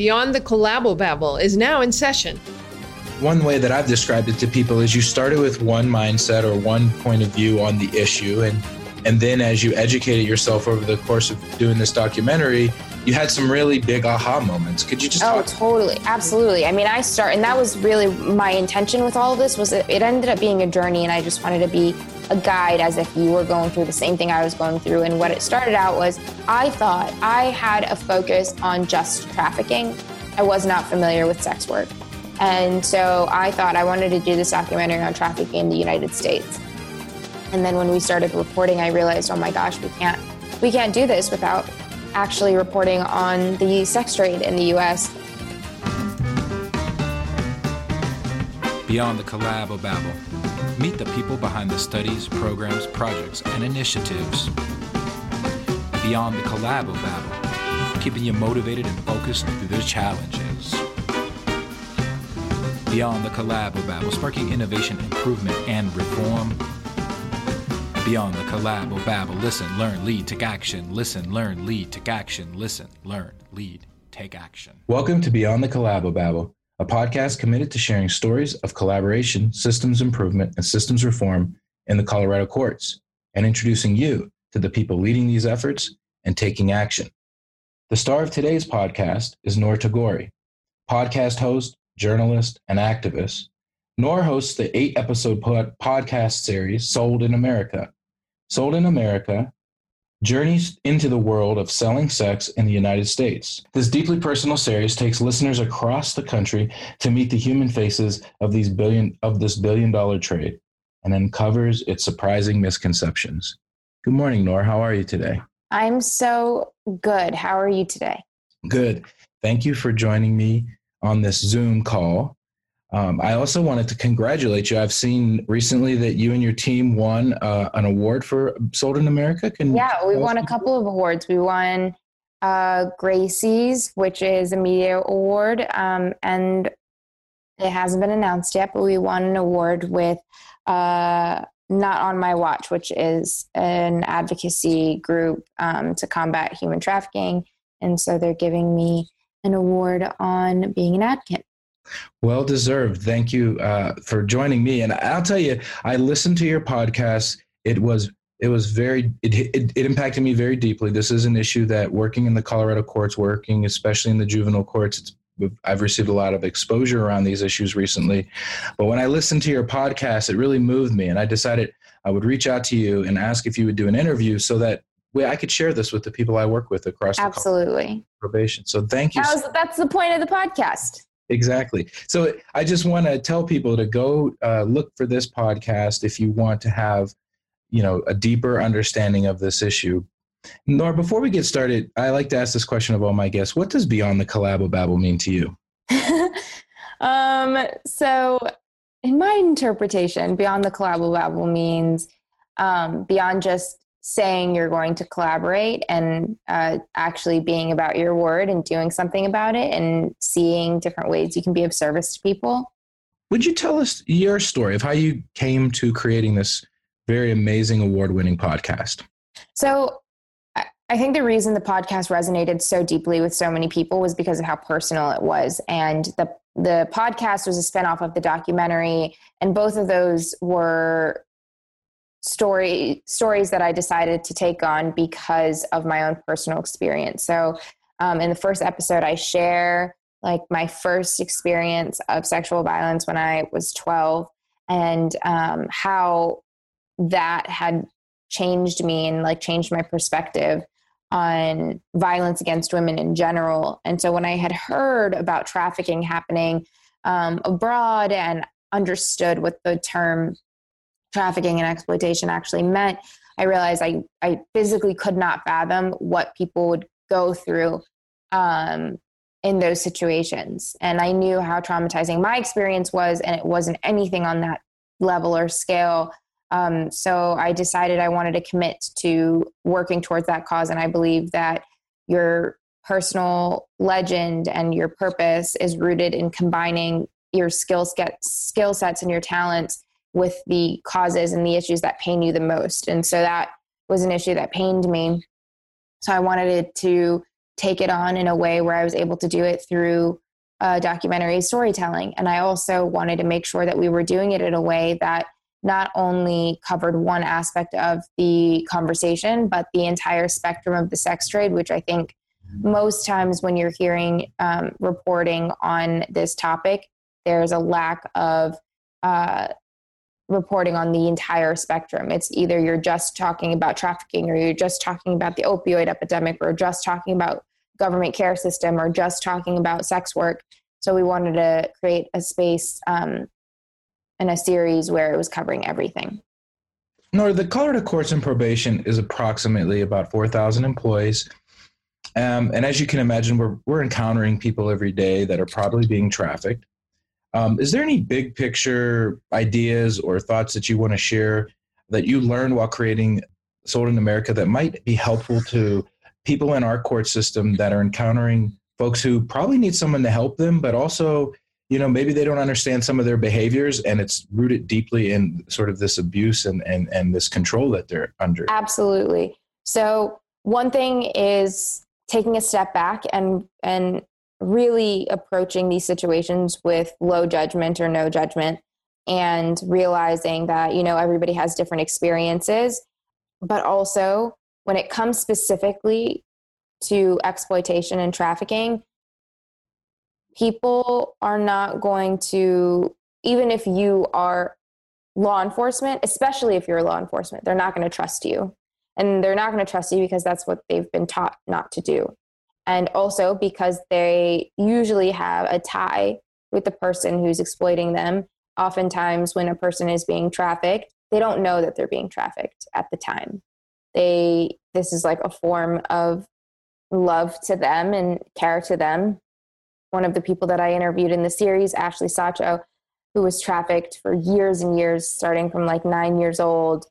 Beyond the Collabobabble is now in session. One way that I've described it to people is you started with one mindset or one point of view on the issue and and then as you educated yourself over the course of doing this documentary, you had some really big aha moments. Could you just Oh, talk? totally. Absolutely. I mean, I start and that was really my intention with all of this was it, it ended up being a journey and I just wanted to be a guide as if you were going through the same thing I was going through. And what it started out was I thought I had a focus on just trafficking. I was not familiar with sex work. And so I thought I wanted to do this documentary on trafficking in the United States. And then when we started reporting, I realized, oh my gosh, we can't we can't do this without actually reporting on the sex trade in the US. Beyond the Collabobabble, meet the people behind the studies, programs, projects, and initiatives. Beyond the Collabobabble, keeping you motivated and focused through the challenges. Beyond the Collabobabble, sparking innovation, improvement, and reform. Beyond the Collabobabble, listen, learn, lead, take action. Listen, learn, lead, take action. Listen, learn, lead, take action. Welcome to Beyond the Collabobabble, a podcast committed to sharing stories of collaboration, systems improvement, and systems reform in the Colorado courts, and introducing you to the people leading these efforts and taking action. The star of today's podcast is Noor Tagouri, podcast host, journalist, and activist. Noor hosts the eight episode pod- podcast series Sold in America. Sold in America journeys into the world of selling sex in the United States. This deeply personal series takes listeners across the country to meet the human faces of these billion of this billion dollar trade and uncovers its surprising misconceptions. Good morning, Noor. How are you today? I'm so good. How are you today? Good. Thank you for joining me on this Zoom call. Um, I also wanted to congratulate you. I've seen recently that you and your team won uh, an award for Sold in America. Can Yeah, we won a couple of awards. We won uh, Gracie's, which is a media award, um, and it hasn't been announced yet, but we won an award with uh, Not on My Watch, which is an advocacy group um, to combat human trafficking. And so they're giving me an award on being an advocate. Well deserved. Thank you uh, for joining me. And I'll tell you, I listened to your podcast. It was it was very it, it, it impacted me very deeply. This is an issue that working in the Colorado courts, working especially in the juvenile courts, it's, I've received a lot of exposure around these issues recently. But when I listened to your podcast, it really moved me, and I decided I would reach out to you and ask if you would do an interview so that way I could share this with the people I work with across Absolutely. probation. So thank you. That was, that's the point of the podcast. Exactly. So I just want to tell people to go uh, look for this podcast if you want to have, you know, a deeper understanding of this issue. Noor, before we get started, I like to ask this question of all my guests: What does beyond the collabobabble mean to you? um, so, in my interpretation, beyond the collabobabble means um, beyond just saying you're going to collaborate and uh, actually being about your word and doing something about it and seeing different ways you can be of service to people. Would you tell us your story of how you came to creating this very amazing award-winning podcast? So, I- I think the reason the podcast resonated so deeply with so many people was because of how personal it was. And the, the podcast was a spinoff of the documentary, and both of those were story stories that I decided to take on because of my own personal experience. So, um, in the first episode, I share like my first experience of sexual violence when I was 12 and um, how that had changed me and like changed my perspective on violence against women in general. And so when I had heard about trafficking happening um, abroad and understood what the term trafficking and exploitation actually meant, I realized I, I physically could not fathom what people would go through um, in those situations. And I knew how traumatizing my experience was, and it wasn't anything on that level or scale. Um, so I decided I wanted to commit to working towards that cause. And I believe that your personal legend and your purpose is rooted in combining your skill, skill sets and your talents with the causes and the issues that pain you the most. And so that was an issue that pained me. So I wanted to take it on in a way where I was able to do it through uh, documentary storytelling. And I also wanted to make sure that we were doing it in a way that not only covered one aspect of the conversation, but the entire spectrum of the sex trade, which I think most times when you're hearing um, reporting on this topic, there's a lack of uh, reporting on the entire spectrum. It's either you're just talking about trafficking, or you're just talking about the opioid epidemic, or just talking about government care system, or just talking about sex work. So we wanted to create a space um, and a series where it was covering everything. No, the Colorado Courts and Probation is approximately about 4,000 employees. Um, and as you can imagine, we're, we're encountering people every day that are probably being trafficked. Um, is there any big picture ideas or thoughts that you want to share that you learned while creating Sold in America that might be helpful to people in our court system that are encountering folks who probably need someone to help them, but also, you know, maybe they don't understand some of their behaviors and it's rooted deeply in sort of this abuse and, and, and this control that they're under? Absolutely. So, one thing is taking a step back and and really approaching these situations with low judgment or no judgment and realizing that you know everybody has different experiences. But also when it comes specifically to exploitation and trafficking people are not going to even if you are law enforcement especially if you're law enforcement they're not going to trust you. And they're not going to trust you because that's what they've been taught not to do and also because they usually have a tie with the person who's exploiting them. Oftentimes when a person is being trafficked they don't know that they're being trafficked at the time. They this is like a form of love to them and care to them. One of the people that i interviewed in the series ashley sacho who was trafficked for years and years starting from like nine years old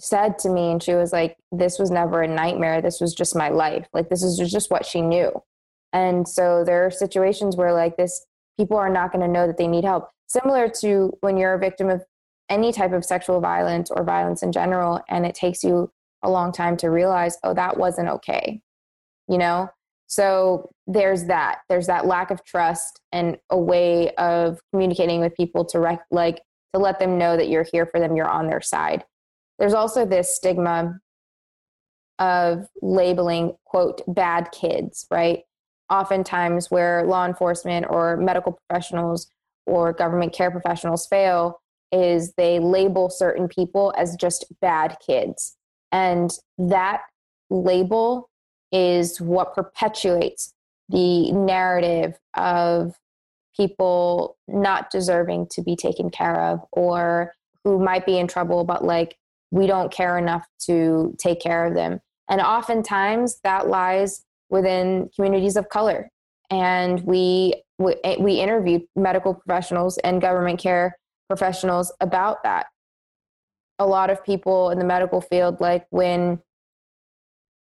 said to me and she was like this was never a nightmare. This was just my life. Like this is just what she knew. And so there are situations where like this people are not going to know that they need help. Similar to when you're a victim of any type of sexual violence or violence in general and it takes you a long time to realize oh that wasn't okay you know? So there's that. There's that lack of trust and a way of communicating with people to rec- like to let them know that you're here for them you're on their side there's also this stigma of labeling, quote, bad kids, right? Oftentimes, where law enforcement or medical professionals or government care professionals fail, is they label certain people as just bad kids. And that label is what perpetuates the narrative of people not deserving to be taken care of or who might be in trouble but like we don't care enough to take care of them. And oftentimes that lies within communities of color. And we, we eh, interviewed medical professionals and government care professionals about that. A lot of people in the medical field, like when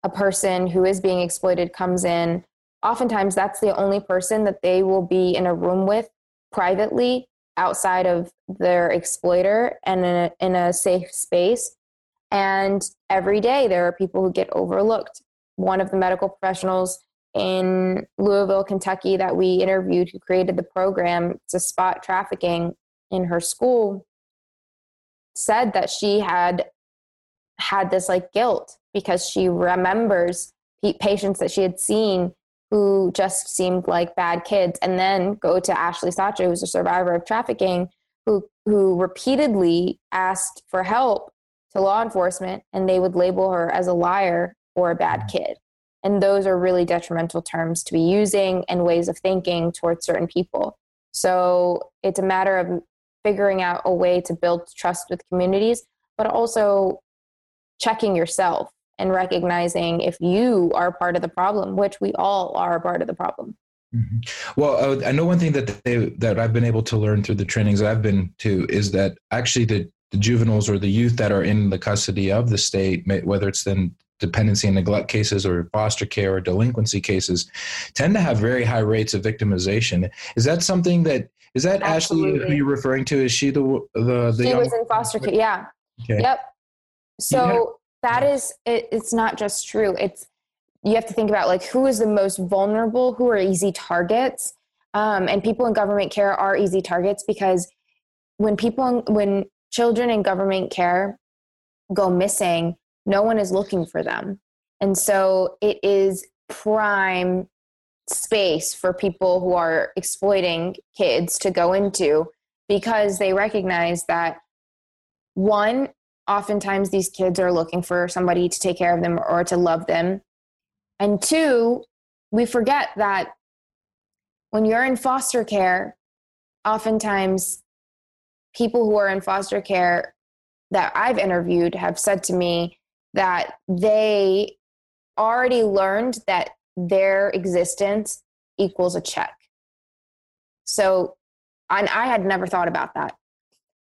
a person who is being exploited comes in, oftentimes that's the only person that they will be in a room with privately outside of their exploiter and in a, in a safe space. And every day there are people who get overlooked. One of the medical professionals in Louisville, Kentucky, that we interviewed who created the program to spot trafficking in her school said that she had had this like guilt because she remembers patients that she had seen who just seemed like bad kids. And then go to Ashley Sacho who's a survivor of trafficking who who repeatedly asked for help to law enforcement and they would label her as a liar or a bad mm-hmm. kid. And those are really detrimental terms to be using and ways of thinking towards certain people. So it's a matter of figuring out a way to build trust with communities but also checking yourself and recognizing if you are part of the problem, which we all are part of the problem. Mm-hmm. Well, uh, I know one thing that they, that I've been able to learn through the trainings that I've been to is that actually the, the juveniles or the youth that are in the custody of the state, whether it's then dependency and neglect cases or foster care or delinquency cases, tend to have very high rates of victimization. Is that something that is that Absolutely. Ashley who you're referring to? Is she the the, the she was in foster care? Yeah. Okay. Yep. So that is it, it's not just true it's you have to think about like who is the most vulnerable, who are easy targets. Um, and people in government care are easy targets because when people, when children in government care go missing, no one is looking for them. And so it is prime space for people who are exploiting kids to go into because they recognize that one, oftentimes these kids are looking for somebody to take care of them or to love them. And two, we forget that when you're in foster care, oftentimes people who are in foster care that I've interviewed have said to me that they already learned that their existence equals a check. So, and I had never thought about that.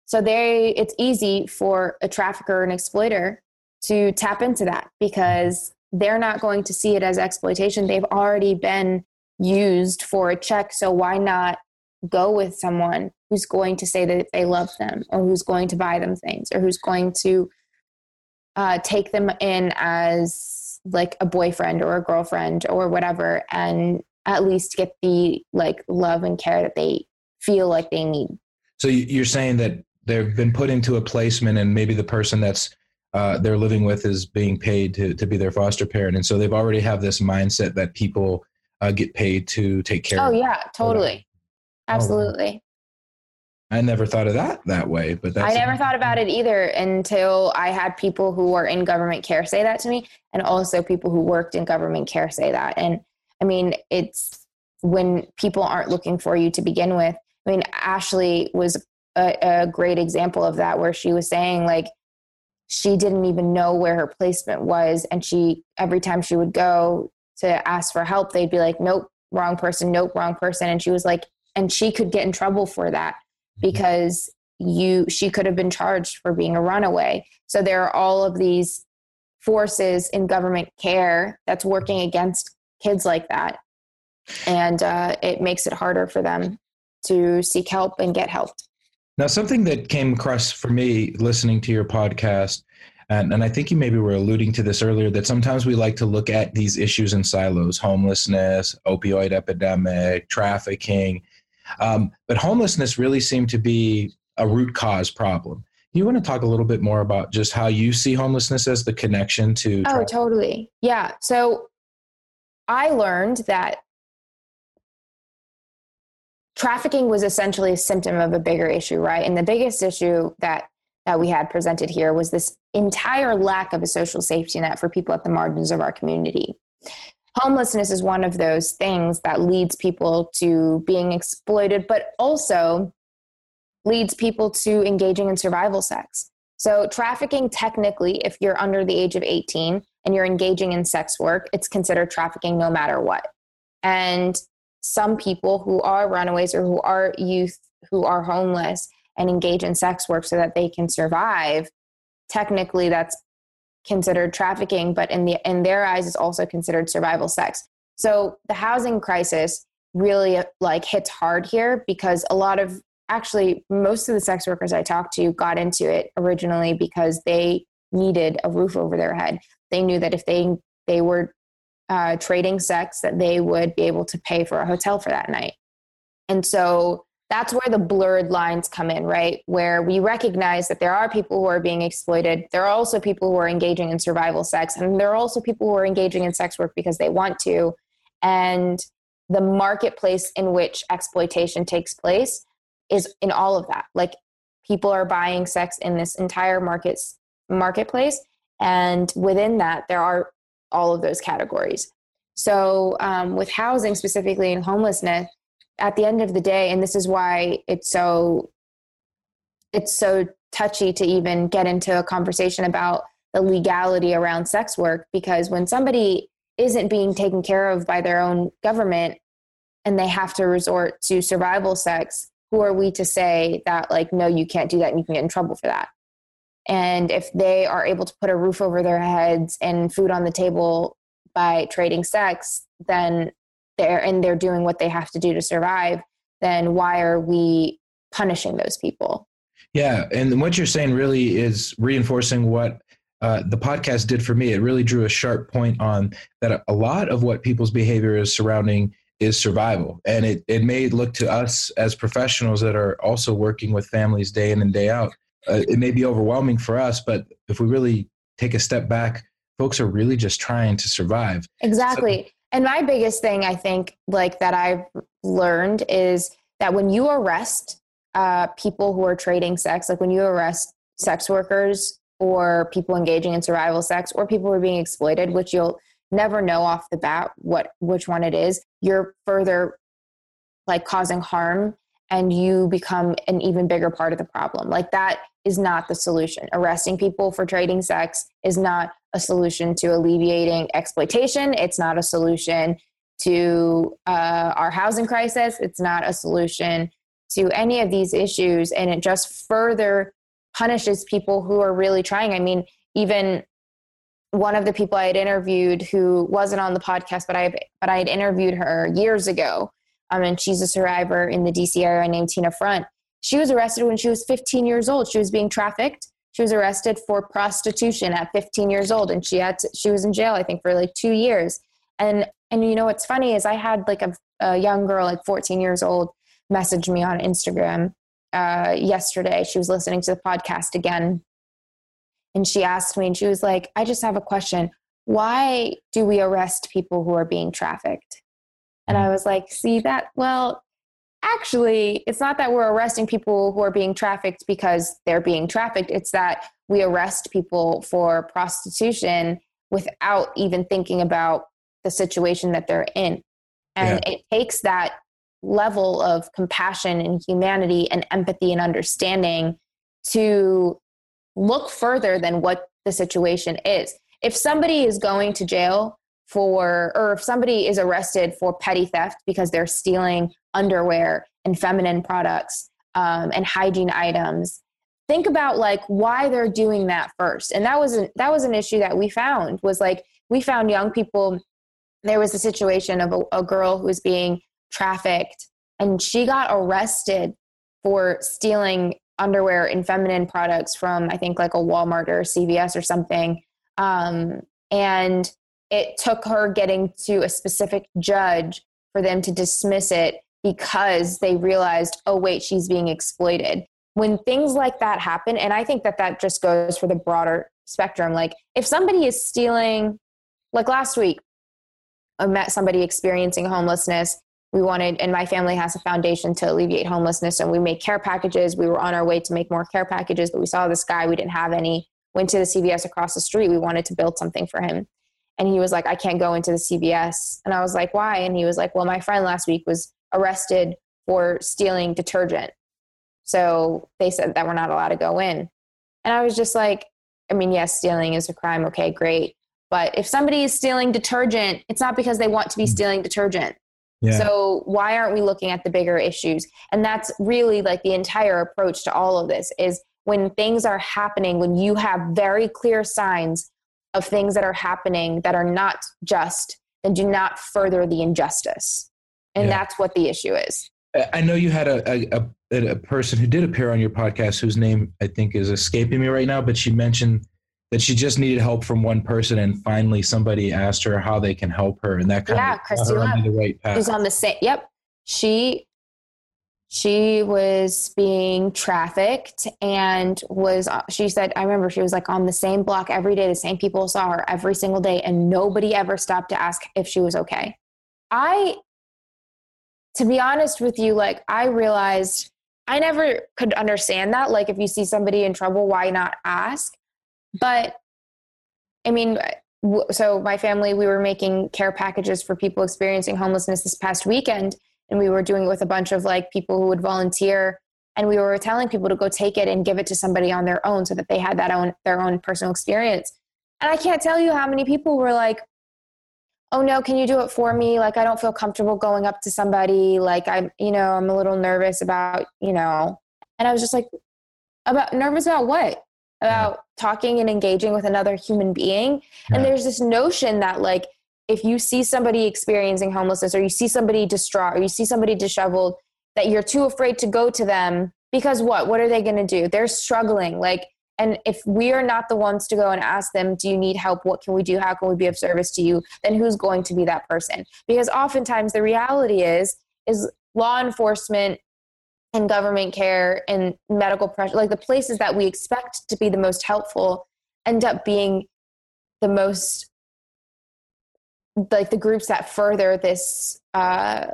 So they, it's easy for a trafficker and exploiter to tap into that because they're not going to see it as exploitation. They've already been used for a check. So why not go with someone who's going to say that they love them or who's going to buy them things or who's going to uh, take them in as like a boyfriend or a girlfriend or whatever and at least get the like love and care that they feel like they need so you're saying that they've been put into a placement and maybe the person that's uh, they're living with is being paid to, to be their foster parent and so they've already have this mindset that people uh, get paid to take care of. oh of yeah totally oh, absolutely I never thought of that that way, but I never thought about it either until I had people who were in government care say that to me, and also people who worked in government care say that. And I mean, it's when people aren't looking for you to begin with. I mean, Ashley was a, a great example of that, where she was saying like she didn't even know where her placement was, and she every time she would go to ask for help, they'd be like, "Nope, wrong person. Nope, wrong person," and she was like, and she could get in trouble for that because you she could have been charged for being a runaway. So there are all of these forces in government care that's working against kids like that. And uh, it makes it harder for them to seek help and get help now something that came across for me listening to your podcast and, and i think you maybe were alluding to this earlier that sometimes we like to look at these issues in silos homelessness opioid epidemic trafficking um, but homelessness really seemed to be a root cause problem. You want to talk a little bit more about just how you see homelessness as the connection to? Oh, totally. Yeah. So I learned that trafficking was essentially a symptom of a bigger issue, right? And the biggest issue that that we had presented here was this entire lack of a social safety net for people at the margins of our community homelessness is one of those things that leads people to being exploited, but also leads people to engaging in survival sex. So, trafficking, technically, if you're under the age of 18 and you're engaging in sex work, it's considered trafficking no matter what. And some people who are runaways or who are youth who are homeless and engage in sex work so that they can survive, technically, that's considered trafficking, but in the in their eyes is also considered survival sex. So the housing crisis really like hits hard here because a lot of actually most of the sex workers I talked to got into it originally because they needed a roof over their head. They knew that if they they were uh, trading sex, that they would be able to pay for a hotel for that night. And so that's where the blurred lines come in, right? Where we recognize that there are people who are being exploited. There are also people who are engaging in survival sex, and there are also people who are engaging in sex work because they want to. And the marketplace in which exploitation takes place is in all of that. Like people are buying sex in this entire markets marketplace, and within that, there are all of those categories. So, um, with housing specifically and homelessness, at the end of the day and this is why it's so it's so touchy to even get into a conversation about the legality around sex work because when somebody isn't being taken care of by their own government and they have to resort to survival sex who are we to say that like no you can't do that and you can get in trouble for that and if they are able to put a roof over their heads and food on the table by trading sex then they're and they're doing what they have to do to survive, then why are we punishing those people? Yeah, and what you're saying really is reinforcing what uh, the podcast did for me. It really drew a sharp point on that a lot of what people's behavior is surrounding is survival. And it, it may look to us as professionals that are also working with families day in and day out. Uh, it may be overwhelming for us, but if we really take a step back, folks are really just trying to survive. Exactly. So, and my biggest thing, I think, like that I've learned is that when you arrest uh, people who are trading sex, like when you arrest sex workers or people engaging in survival sex or people who are being exploited, which you'll never know off the bat what which one it is, you're further like causing harm and you become an even bigger part of the problem. Like that is not the solution. Arresting people for trading sex is not a solution to alleviating exploitation. It's not a solution to uh, our housing crisis. It's not a solution to any of these issues. And it just further punishes people who are really trying. I mean, even one of the people I had interviewed who wasn't on the podcast, but I but I had interviewed her years ago. Um, and she's a survivor in the DC area named Tina Frundt. She was arrested when she was 15 years old. She was being trafficked. She was arrested for prostitution at 15 years old, and she had to, she was in jail, I think, for like two years. And and you know what's funny is I had like a, a young girl, like 14 years old, message me on Instagram uh, yesterday. She was listening to the podcast again. And she asked me, and she was like, I just have a question. Why do we arrest people who are being trafficked? And I mm-hmm. was like, see that? Well, actually, it's not that we're arresting people who are being trafficked because they're being trafficked. It's that we arrest people for prostitution without even thinking about the situation that they're in. And yeah. it takes that level of compassion and humanity and empathy and understanding to look further than what the situation is. If somebody is going to jail for, or if somebody is arrested for petty theft because they're stealing underwear and feminine products um, and hygiene items, think about like why they're doing that first. And that was an, that was an issue that we found was like we found young people. There was a situation of a, a girl who was being trafficked and she got arrested for stealing underwear and feminine products from I think like a Walmart or a CVS or something. Um, and it took her getting to a specific judge for them to dismiss it because they realized, oh, wait, she's being exploited. When things like that happen, and I think that that just goes for the broader spectrum. Like if somebody is stealing, like last week, I met somebody experiencing homelessness. We wanted and my family has a foundation to alleviate homelessness and we make care packages. We were on our way to make more care packages but we saw this guy. We didn't have any. Went to the cvs across the street. We wanted to build something for him and he was like i can't go into the cvs and i was like why? And he was like well my friend last week was arrested for stealing detergent. So they said that we're not allowed to go in. And i was just like i mean yes stealing is a crime. Okay great. But if somebody is stealing detergent it's not because they want to be mm. stealing detergent. Yeah. So why aren't we looking at the bigger issues? And that's really like the entire approach to all of this is when things are happening, when you have very clear signs of things that are happening that are not just, and do not further the injustice. And yeah. that's what the issue is. I know you had a, a, a person who did appear on your podcast whose name I think is escaping me right now, but she mentioned that she just needed help from one person and finally somebody asked her how they can help her and that kind yeah, of Christina, her the right path. She's on the same yep. She she was being trafficked and was uh, she said I remember she was like on the same block every day the same people saw her every single day and nobody ever stopped to ask if she was okay. I to be honest with you like I realized I never could understand that like if you see somebody in trouble why not ask? But I mean, so my family, we were making care packages for people experiencing homelessness this past weekend. And we were doing it with a bunch of like people who would volunteer. And we were telling people to go take it and give it to somebody on their own so that they had that own their own personal experience. And I can't tell you how many people were like, oh no can you do it for me like i don't feel comfortable going up to somebody like i'm you know i'm a little nervous about you know and i was just like about nervous about what about talking and engaging with another human being. And there's this notion that, like, if you see somebody experiencing homelessness or you see somebody distraught or you see somebody disheveled, that you're too afraid to go to them because what? What are they going to do? They're struggling. Like, and if we are not the ones to go and ask them do you need help what can we do how can we be of service to you then who's going to be that person because oftentimes the reality is is law enforcement and government care and medical pressure like the places that we expect to be the most helpful end up being the most like the groups that further this uh,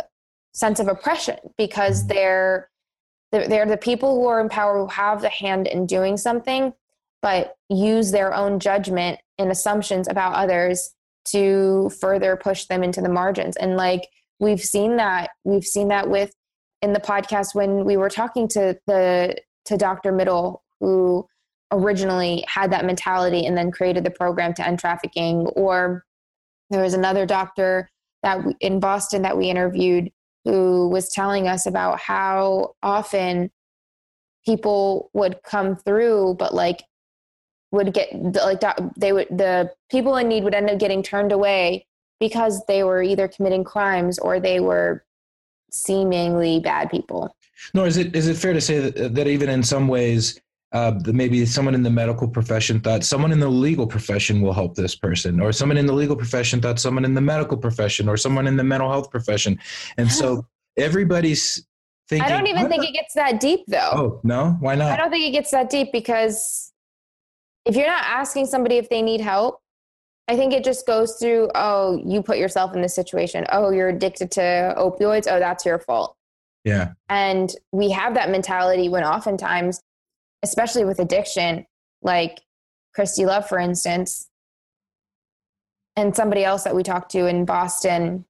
sense of oppression because mm-hmm. they're they're the people who are in power who have the hand in doing something but use their own judgment and assumptions about others to further push them into the margins and like we've seen that we've seen that with in the podcast when we were talking to the to Dr. Middle who originally had that mentality and then created the program to end trafficking or there was another doctor that we, in Boston that we interviewed who was telling us about how often people would come through but like would get like they would the people in need would end up getting turned away because they were either committing crimes or they were seemingly bad people. No is it is it fair to say that, that even in some ways uh, maybe someone in the medical profession thought someone in the legal profession will help this person, or someone in the legal profession thought someone in the medical profession, or someone in the mental health profession, and so everybody's thinking. I don't even think it gets that deep, though. Oh no, why not? I don't think it gets that deep because if you're not asking somebody if they need help, I think it just goes through. Oh, you put yourself in this situation. Oh, you're addicted to opioids. Oh, that's your fault. Yeah. And we have that mentality when oftentimes especially with addiction, like Christy Love, for instance, and somebody else that we talked to in Boston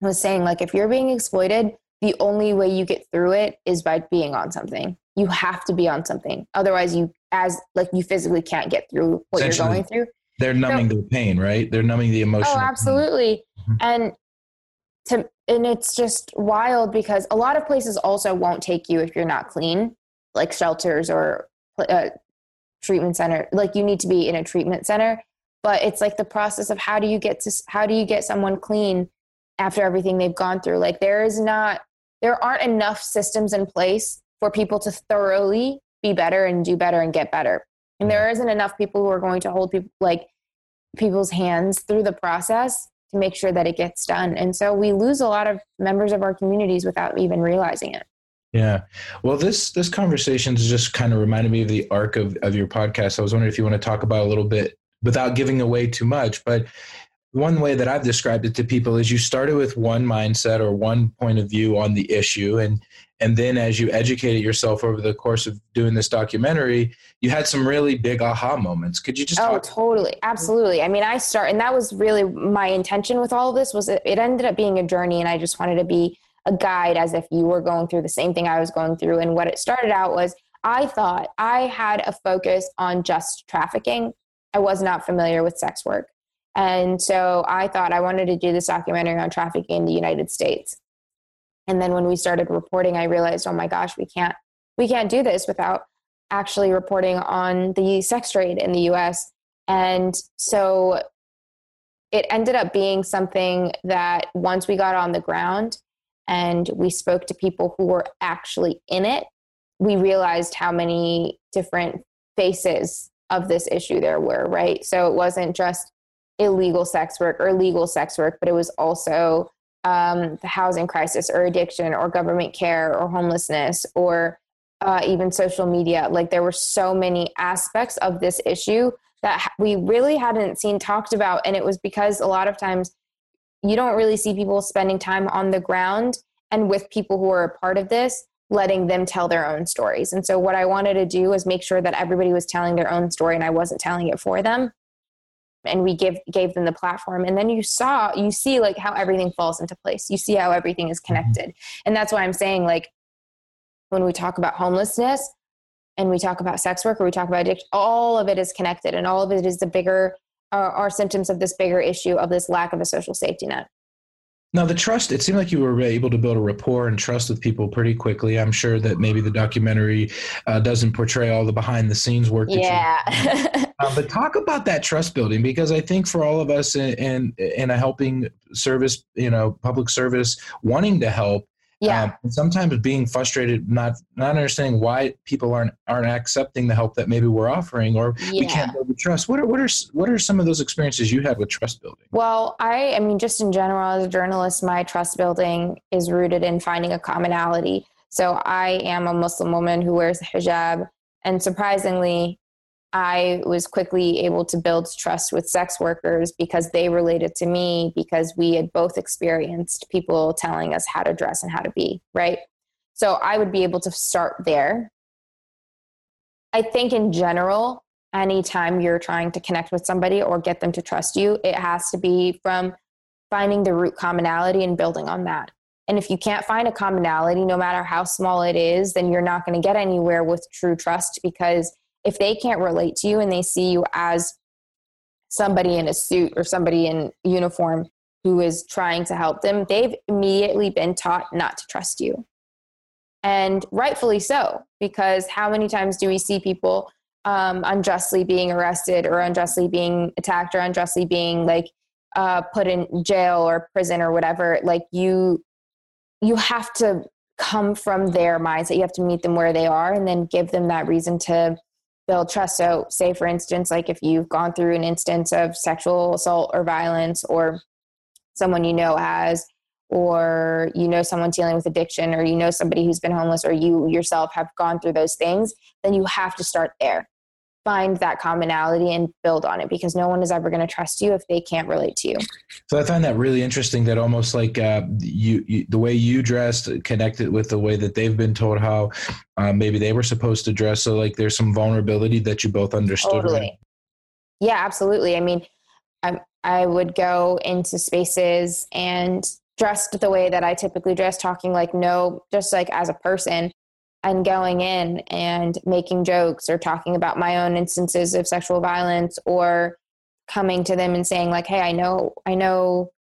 was saying, like, if you're being exploited, the only way you get through it is by being on something. You have to be on something. Otherwise, you, as like, you physically can't get through what you're going through. They're numbing so, the pain, right? They're numbing the emotion. Oh, absolutely. Mm-hmm. And to, and it's just wild because a lot of places also won't take you if you're not clean like shelters or uh, treatment center like you need to be in a treatment center. But it's like the process of how do you get to how do you get someone clean after everything they've gone through? Like there is not there aren't enough systems in place for people to thoroughly be better and do better and get better. And there isn't enough people who are going to hold people like people's hands through the process to make sure that it gets done. And so we lose a lot of members of our communities without even realizing it yeah. Well, this this conversation just kind of reminded me of the arc of, of your podcast. I was wondering if you want to talk about a little bit without giving away too much, but one way that I've described it to people is you started with one mindset or one point of view on the issue and and then as you educated yourself over the course of doing this documentary, you had some really big aha moments. Could you just Oh, talk- totally. Absolutely. I mean, I start and that was really my intention with all of this was it, it ended up being a journey and I just wanted to be a guide as if you were going through the same thing I was going through. And what it started out was I thought I had a focus on just trafficking. I was not familiar with sex work. And so I thought I wanted to do this documentary on trafficking in the United States. And then when we started reporting, I realized, oh my gosh, we can't we can't do this without actually reporting on the sex trade in the US. And so it ended up being something that once we got on the ground, and we spoke to people who were actually in it, we realized how many different faces of this issue there were, right? So it wasn't just illegal sex work or legal sex work, but it was also um, the housing crisis or addiction or government care or homelessness or uh, even social media. Like there were so many aspects of this issue that we really hadn't seen talked about. And it was because a lot of times you don't really see people spending time on the ground and with people who are a part of this letting them tell their own stories. And so what i wanted to do was make sure that everybody was telling their own story and i wasn't telling it for them. And we give gave them the platform. And then you saw you see like how everything falls into place. You see how everything is mm-hmm. connected. And that's why i'm saying like when we talk about homelessness and we talk about sex work or we talk about addiction all of it is connected and all of it is the bigger are, are symptoms of this bigger issue of this lack of a social safety net. Now, the trust, it seemed like you were able to build a rapport and trust with people pretty quickly. I'm sure that maybe the documentary uh, doesn't portray all the behind the scenes work. yeah. uh, but talk about that trust building because I think for all of us in, in, in a helping service, you know, public service, wanting to help, Yeah. Um, and sometimes being frustrated, not not understanding why people aren't aren't accepting the help that maybe we're offering, or we can't build the trust. What are what are what are some of those experiences you had with trust building? Well, I, I mean, just in general, as a journalist, my trust building is rooted in finding a commonality. So I am a Muslim woman who wears a hijab, and surprisingly, I was quickly able to build trust with sex workers because they related to me because we had both experienced people telling us how to dress and how to be, right? So I would be able to start there. I think in general, anytime you're trying to connect with somebody or get them to trust you, it has to be from finding the root commonality and building on that. And if you can't find a commonality, no matter how small it is, then you're not going to get anywhere with true trust because if they can't relate to you and they see you as somebody in a suit or somebody in uniform who is trying to help them, they've immediately been taught not to trust you. And rightfully so, because how many times do we see people um, unjustly being arrested or unjustly being attacked or unjustly being like uh, put in jail or prison or whatever? Like you, you have to come from their mindset. You have to meet them where they are and then give them that reason to build trust. So, say for instance, like if you've gone through an instance of sexual assault or violence, or someone you know has, or you know someone dealing with addiction, or you know somebody who's been homeless, or you yourself have gone through those things, then you have to start there. Find that commonality and build on it because no one is ever going to trust you if they can't relate to you. So I find that really interesting. That almost like uh, you, you, the way you dressed connected with the way that they've been told how uh, maybe they were supposed to dress. So like there's some vulnerability that you both understood. Totally. Yeah, absolutely. I mean, I I would go into spaces and dressed the way that I typically dress, talking like no, just like as a person, and going in and making jokes or talking about my own instances of sexual violence or coming to them and saying like, hey, I know, I know,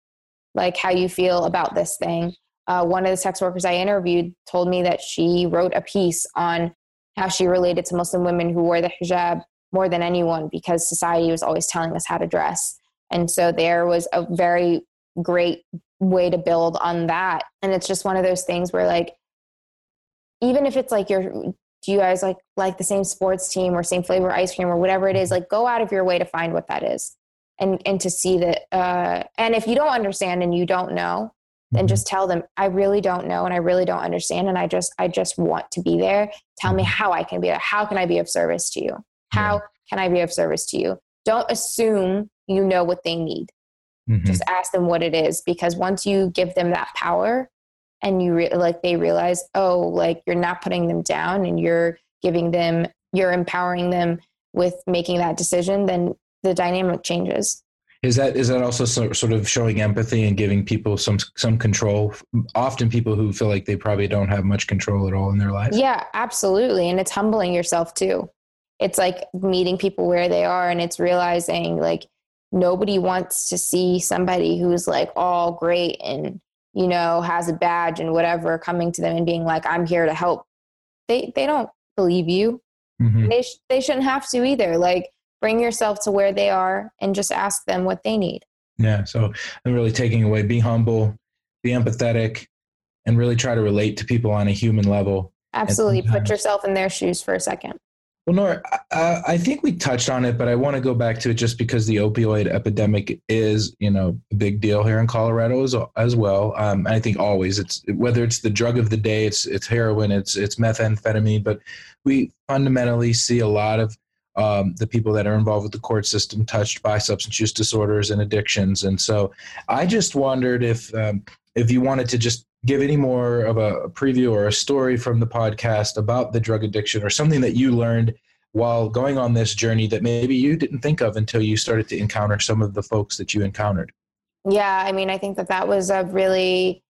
like how you feel about this thing. Uh, one of the sex workers I interviewed told me that she wrote a piece on how she related to Muslim women who wore the hijab more than anyone because society was always telling us how to dress. And so there was a very great way to build on that. And it's just one of those things where like even if it's like you're do you guys like like the same sports team or same flavor ice cream or whatever it is, like go out of your way to find what that is. And and to see that uh and if you don't understand and you don't know, then Mhm. just tell them i really don't know and i really don't understand and i just i just want to be there tell me how i can be there. how can i be of service to you how can i be of service to you don't assume you know what they need Mhm. just ask them what it is because once you give them that power and you re- like they realize oh like you're not putting them down and you're giving them you're empowering them with making that decision then the dynamic changes Is that is that also so, sort of showing empathy and giving people some some control? Often people who feel like they probably don't have much control at all in their life Yeah, absolutely. And it's humbling yourself too. It's like meeting people where they are and it's realizing like nobody wants to see somebody who's like all great and you know has a badge and whatever coming to them and being like I'm here to help. They they don't believe you. Mhm. They sh- they shouldn't have to either. Like bring yourself to where they are and just ask them what they need. Yeah. So I'm really taking away, be humble, be empathetic, and really try to relate to people on a human level. Absolutely. Put yourself in their shoes for a second. Well, Nora, I, I think we touched on it, but I want to go back to it just because the opioid epidemic is, you know, a big deal here in Colorado as, as well. Um, I think always it's whether it's the drug of the day, it's it's heroin, it's it's methamphetamine, but we fundamentally see a lot of um, the people that are involved with the court system touched by substance use disorders and addictions. And so, I just wondered if um, if you wanted to just give any more of a preview or a story from the podcast about the drug addiction or something that you learned while going on this journey that maybe you didn't think of until you started to encounter some of the folks that you encountered. Yeah, I mean, I think that that was a really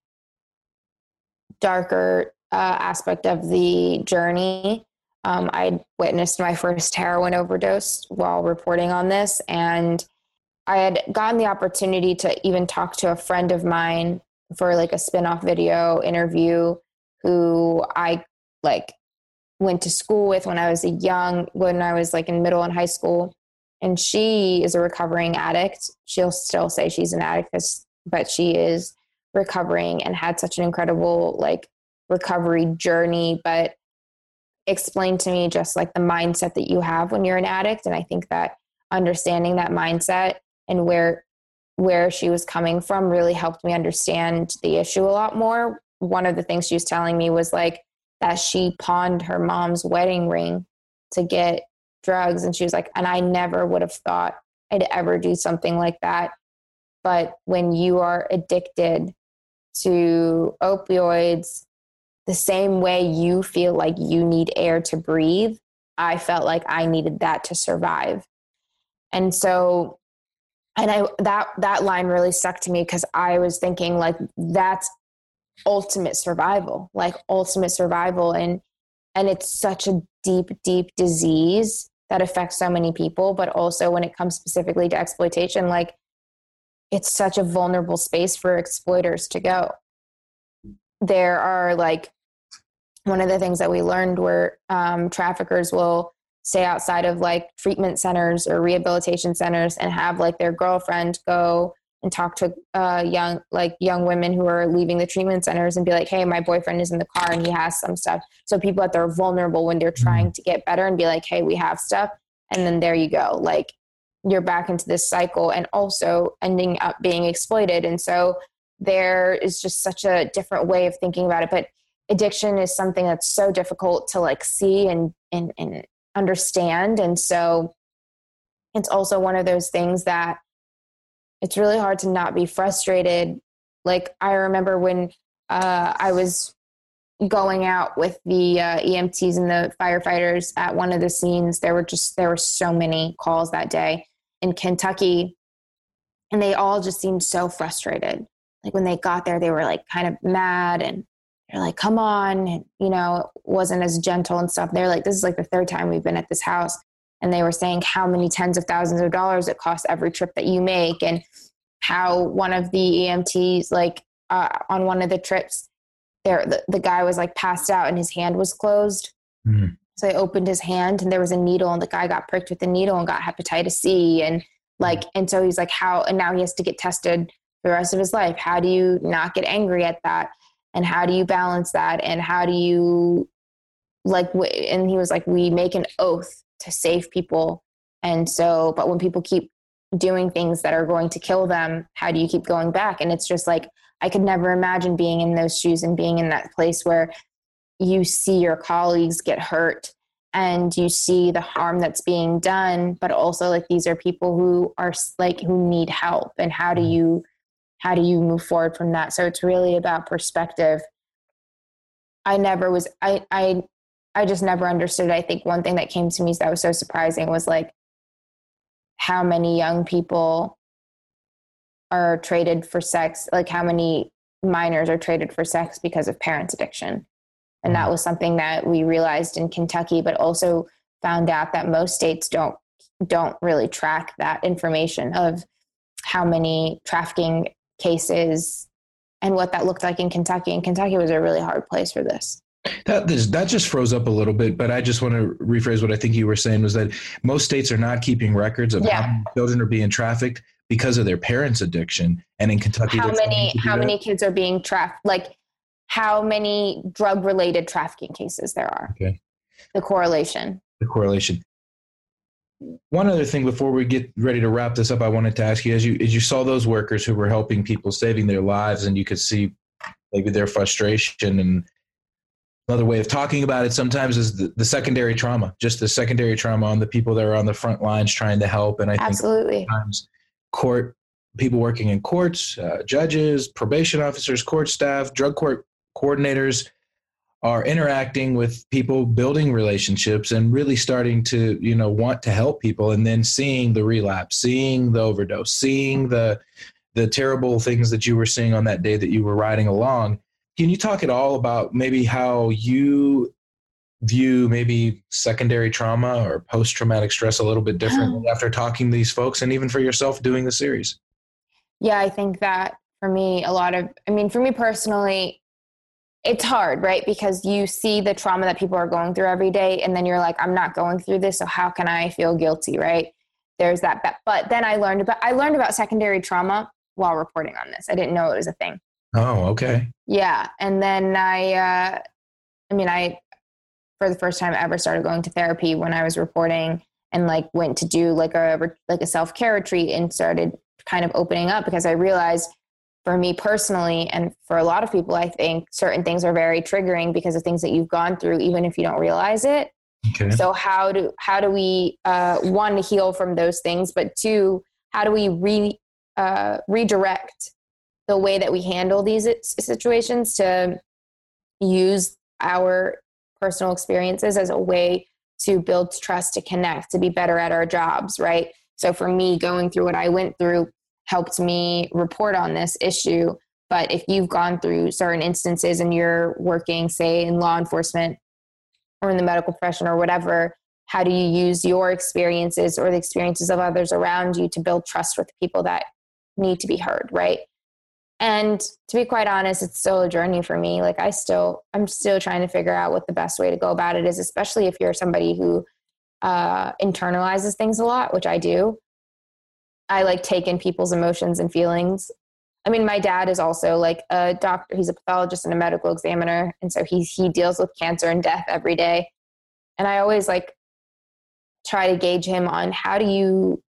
darker uh, aspect of the journey. Um, I witnessed my first heroin overdose while reporting on this, and I had gotten the opportunity to even talk to a friend of mine for like a spin-off video interview who I like went to school with when I was a young when I was like in middle and high school and she is a recovering addict. She'll still say she's an addict, but she is recovering and had such an incredible like recovery journey, but explained to me just like the mindset that you have when you're an addict. And I think that understanding that mindset and where where she was coming from really helped me understand the issue a lot more. One of the things she was telling me was like that she pawned her mom's wedding ring to get drugs. And she was like, and I never would have thought I'd ever do something like that. But when you are addicted to opioids, the same way you feel like you need air to breathe, I felt like I needed that to survive. And so and I that that line really stuck to me because I was thinking like that's ultimate survival, like ultimate survival. And and it's such a deep deep disease that affects so many people but also when it comes specifically to exploitation like it's such a vulnerable space for exploiters to go. There are like one of the things that we learned where um, traffickers will stay outside of like treatment centers or rehabilitation centers and have like their girlfriend go and talk to uh, young like young women who are leaving the treatment centers and be like hey my boyfriend is in the car and he has some stuff. So people that they're vulnerable when they're trying mm-hmm. to get better and be like hey we have stuff. And then there you go. Like you're back into this cycle and also ending up being exploited. And so there is just such a different way of thinking about it. But addiction is something that's so difficult to like see and and, and understand. And so it's also one of those things that it's really hard to not be frustrated. Like i remember when uh, i was going out with the uh, emts and the firefighters at one of the scenes there were just there were so many calls that day in kentucky and they all just seemed so frustrated. Like when they got there they were like kind of mad and they're like, come on, and, you know, wasn't as gentle and stuff. They're like, this is like the third time we've been at this house. And they were saying how many tens of thousands of dollars it costs every trip that you make, and how one of the EMTs, like uh, on one of the trips, there the, the guy was like passed out and his hand was closed. Mm-hmm. So they opened his hand and there was a needle, and the guy got pricked with the needle and got hepatitis C. And like, and so he's like, how, and now he has to get tested the rest of his life. How do you not get angry at that? And how do you balance that? And how do you like and he was like we make an oath to save people. And so but when people keep doing things that are going to kill them how do you keep going back? And it's just like i could never imagine being in those shoes and being in that place where you see your colleagues get hurt and you see the harm that's being done but also like these are people who are like who need help. And how do mm-hmm. you how do you move forward from that? So it's really about perspective. I never was i i i just never understood. I think one thing that came to me that was so surprising was like how many young people are traded for sex like how many minors are traded for sex because of parents addiction. And that mm-hmm. was something that we realized in kentucky but also found out that most states don't don't really track that information of how many trafficking cases and what that looked like in Kentucky. And Kentucky was a really hard place for this. That that just froze up a little bit, but I just want to rephrase what I think you were saying was that most states are not keeping records of yeah. how many children are being trafficked because of their parents' addiction. And in Kentucky, how many how many kids are being trafficked? Like how many drug related trafficking cases there are? Okay, the correlation. The correlation one other thing before we get ready to wrap this up, I wanted to ask you as you as you saw those workers who were helping people, saving their lives, and you could see maybe their frustration and another way of talking about it sometimes is the, the secondary trauma, just the secondary trauma on the people that are on the front lines trying to help. And I think absolutely sometimes court people working in courts, uh, judges, probation officers, court staff, drug court coordinators are interacting with people building relationships and really starting to you know want to help people and then seeing the relapse seeing the overdose seeing the the terrible things that you were seeing on that day that you were riding along. Can you talk at all about maybe how you view maybe secondary trauma or post traumatic stress a little bit differently after talking to these folks and even for yourself doing the series? Yeah i think that for me a lot of i mean for me personally it's hard, right? Because you see the trauma that people are going through every day, and then you're like, I'm not going through this, so how can I feel guilty, right? There's that. But then I learned about I learned about secondary trauma while reporting on this. I didn't know it was a thing. Oh, okay. Yeah, and then I, uh, I mean, I for the first time ever started going to therapy when I was reporting and like went to do like a like a self care retreat and started kind of opening up because I realized for me personally and for a lot of people I think certain things are very triggering because of things that you've gone through even if you don't realize it. Okay. So how do how do we uh, one heal from those things, but two, how do we re uh, redirect the way that we handle these situations to use our personal experiences as a way to build trust, to connect, to be better at our jobs, right? So for me, going through what I went through helped me report on this issue. But if you've gone through certain instances and you're working, say, in law enforcement or in the medical profession or whatever, how do you use your experiences or the experiences of others around you to build trust with people that need to be heard, right? And to be quite honest, it's still a journey for me. Like I still, I'm still trying to figure out what the best way to go about it is, especially if you're somebody who uh, internalizes things a lot, which I do. I like take in people's emotions and feelings. I mean, my dad is also like a doctor. He's a pathologist and a medical examiner, and so he he deals with cancer and death every day. And I always like try to gauge him on how do you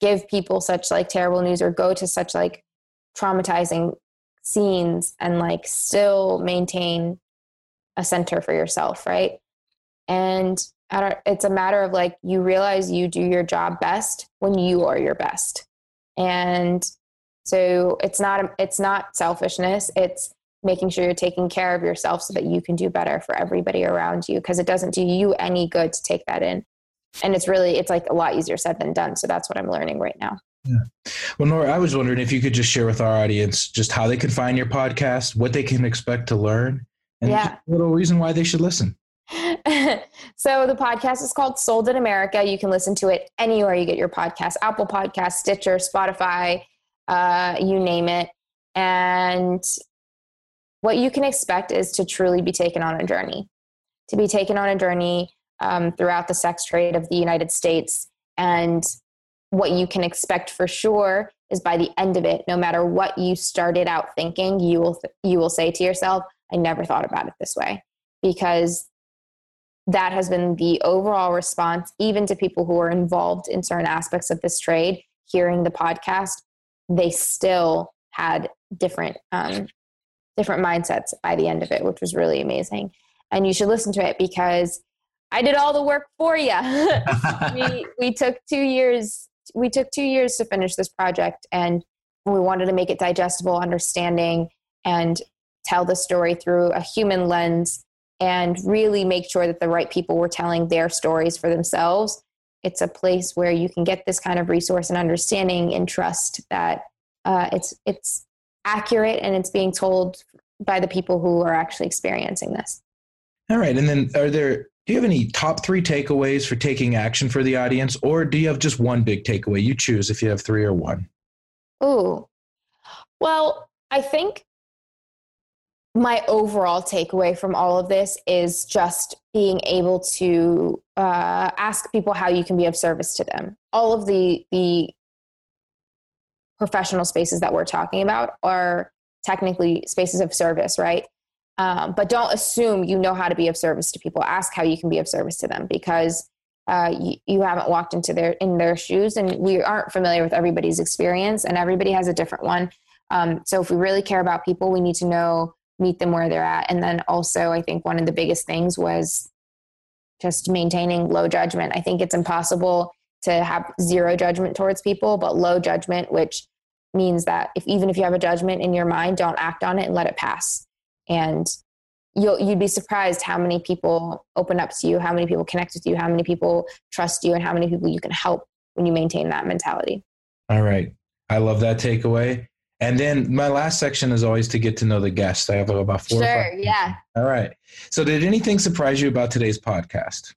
give people such like terrible news or go to such like traumatizing scenes and like still maintain a center for yourself, right? And it's a matter of like you realize you do your job best when you are your best. And so it's not it's not selfishness, it's making sure you're taking care of yourself so that you can do better for everybody around you because it doesn't do you any good to take that in. And it's really it's like a lot easier said than done. So that's what I'm learning right now. Yeah. Well, Noor, I was wondering if you could just share with our audience just how they can find your podcast, what they can expect to learn, and yeah. a little reason why they should listen. so the podcast is called Sold in America. You can listen to it anywhere you get your podcast: Apple Podcast, Stitcher, Spotify, uh, you name it. And what you can expect is to truly be taken on a journey, to be taken on a journey um, throughout the sex trade of the United States and what you can expect for sure is by the end of it no matter what you started out thinking you will you will say to yourself i never thought about it this way because that has been the overall response even to people who are involved in certain aspects of this trade hearing the podcast they still had different um, different mindsets by the end of it which was really amazing. And you should listen to it because i did all the work for you we, we took two years we took two years to finish this project and we wanted to make it digestible understanding and tell the story through a human lens and really make sure that the right people were telling their stories for themselves it's a place where you can get this kind of resource and understanding and trust that uh, it's it's accurate and it's being told by the people who are actually experiencing this all right and then are there do you have any top three takeaways for taking action for the audience, or do you have just one big takeaway? You choose if you have three or one. Ooh, well, I think my overall takeaway from all of this is just being able to uh, ask people how you can be of service to them. All of the the professional spaces that we're talking about are technically spaces of service, right? Um, but don't assume you know how to be of service to people. Ask how you can be of service to them because uh, you, you, haven't walked into their in their shoes, and we aren't familiar with everybody's experience, and everybody has a different one. Um, so if we really care about people, we need to know meet them where they're at, and then also I think one of the biggest things was just maintaining low judgment. I think it's impossible to have zero judgment towards people, but low judgment, which means that if even if you have a judgment in your mind, don't act on it and let it pass. And you'll you'd be surprised how many people open up to you how many people connect with you how many people trust you and how many people you can help when you maintain that mentality. All right. I love that takeaway and then my last section is always to get to know the guest i have about four sure yeah all right so did anything surprise you about today's podcast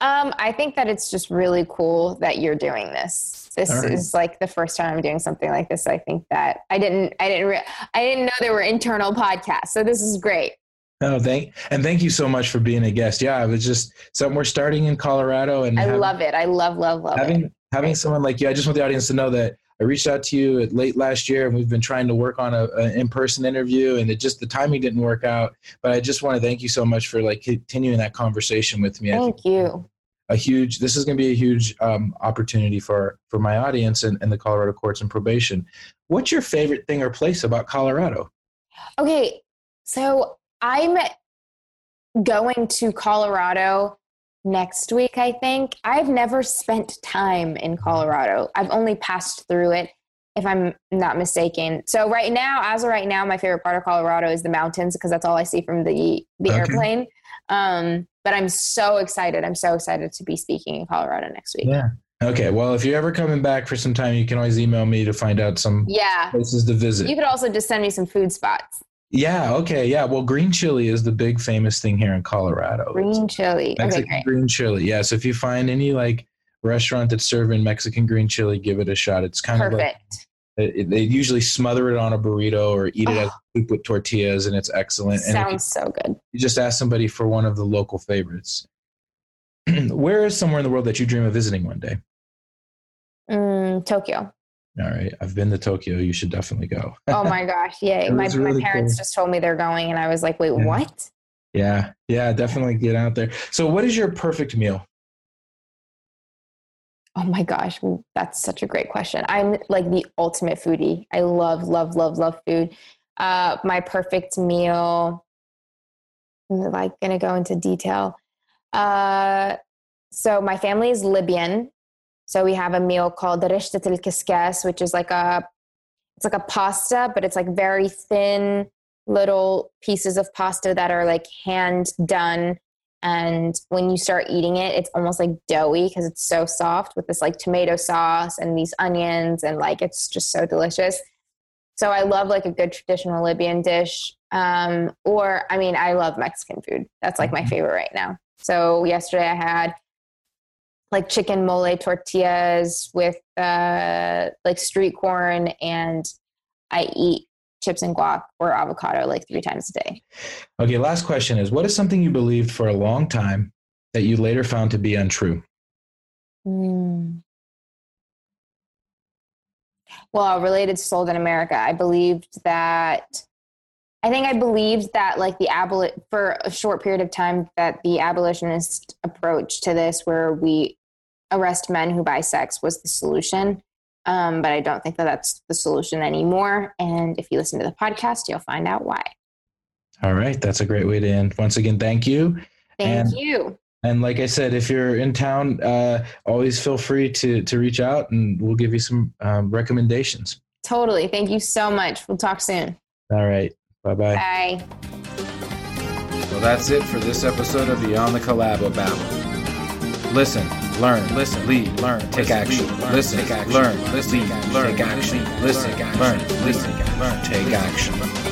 um, I think that it's just really cool that you're doing this. This right. is like the first time I'm doing something like this. I think that I didn't, I didn't, re- I didn't know there were internal podcasts. So this is great. Oh, thank and thank you so much for being a guest. Yeah, it was just something we're starting in Colorado, and I having, love it. I love, love, love having it. having someone like you. I just want the audience to know that I reached out to you late last year, and we've been trying to work on a, an in-person interview, and it just the timing didn't work out. But I just want to thank you so much for like continuing that conversation with me. Thank you. A huge. This is going to be a huge um, opportunity for for my audience and, and the Colorado courts and probation. What's your favorite thing or place about Colorado? Okay, so I'm going to Colorado next week, I think. I've never spent time in Colorado. I've only passed through it, if I'm not mistaken. So right now, as of right now, my favorite part of Colorado is the mountains because that's all I see from the the Okay. airplane. Um, but I'm so excited. I'm so excited to be speaking in Colorado next week. Yeah. Okay. Well, if you're ever coming back for some time, you can always email me to find out some Yeah. places to visit. You could also just send me some food spots. Yeah. Okay. Yeah. Well, green chili is the big famous thing here in Colorado. Green chili. Mexican great. green chili. Yeah. So if you find any like restaurant that's serving Mexican green chili, give it a shot. It's kind of like Perfect. it, they usually smother it on a burrito or eat it as Oh. soup with tortillas, and it's excellent. And Sounds so good. you just ask somebody for one of the local favorites. Where is somewhere in the world that you dream of visiting one day? Mm, Tokyo. All right, I've been to Tokyo. You should definitely go. Oh my gosh. Yay. My, was my parents cool. just told me they're going, and I was like, wait, Yeah. what? Yeah, yeah, definitely get out there. So, what is your perfect meal? Oh my gosh. That's such a great question. I'm like the ultimate foodie. I love, love, love, love food. Uh, my perfect meal. I'm like going to go into detail. Uh, so my family is Libyan. So we have a meal called rishtat al kiskas, which is like a it's like a pasta, but it's like very thin little pieces of pasta that are like hand done. And when you start eating it, it's almost like doughy because it's so soft with this like tomato sauce and these onions, and like it's just so delicious. So I love like a good traditional Libyan dish. Um, or I mean, I love Mexican food. That's like my Mhm. favorite right now. So yesterday I had like chicken mole tortillas with uh, like street corn, and I eat chips and guac or avocado like three times a day. Okay, last question is: What is something you believed for a long time that you later found to be untrue? Mm. Well, related to Sold in America, I believed that. I think I believed that, like the aboli- for a short period of time, that the abolitionist approach to this, where we arrest men who buy sex, was the solution. Um, but I don't think that that's the solution anymore. And if you listen to the podcast, you'll find out why. All right, that's a great way to end. Once again, thank you. Thank And- you. And like I said, if you're in town, uh, always feel free to to reach out, and we'll give you some um, recommendations. Totally. Thank you so much. We'll talk soon. All right, bye bye. Bye. Well, that's it for this episode of Beyond the Collabo Babble. Listen, learn, listen, lead, learn, take action. Listen, learn, listen, learn, take action. Listen, learn, listen, learn, take action.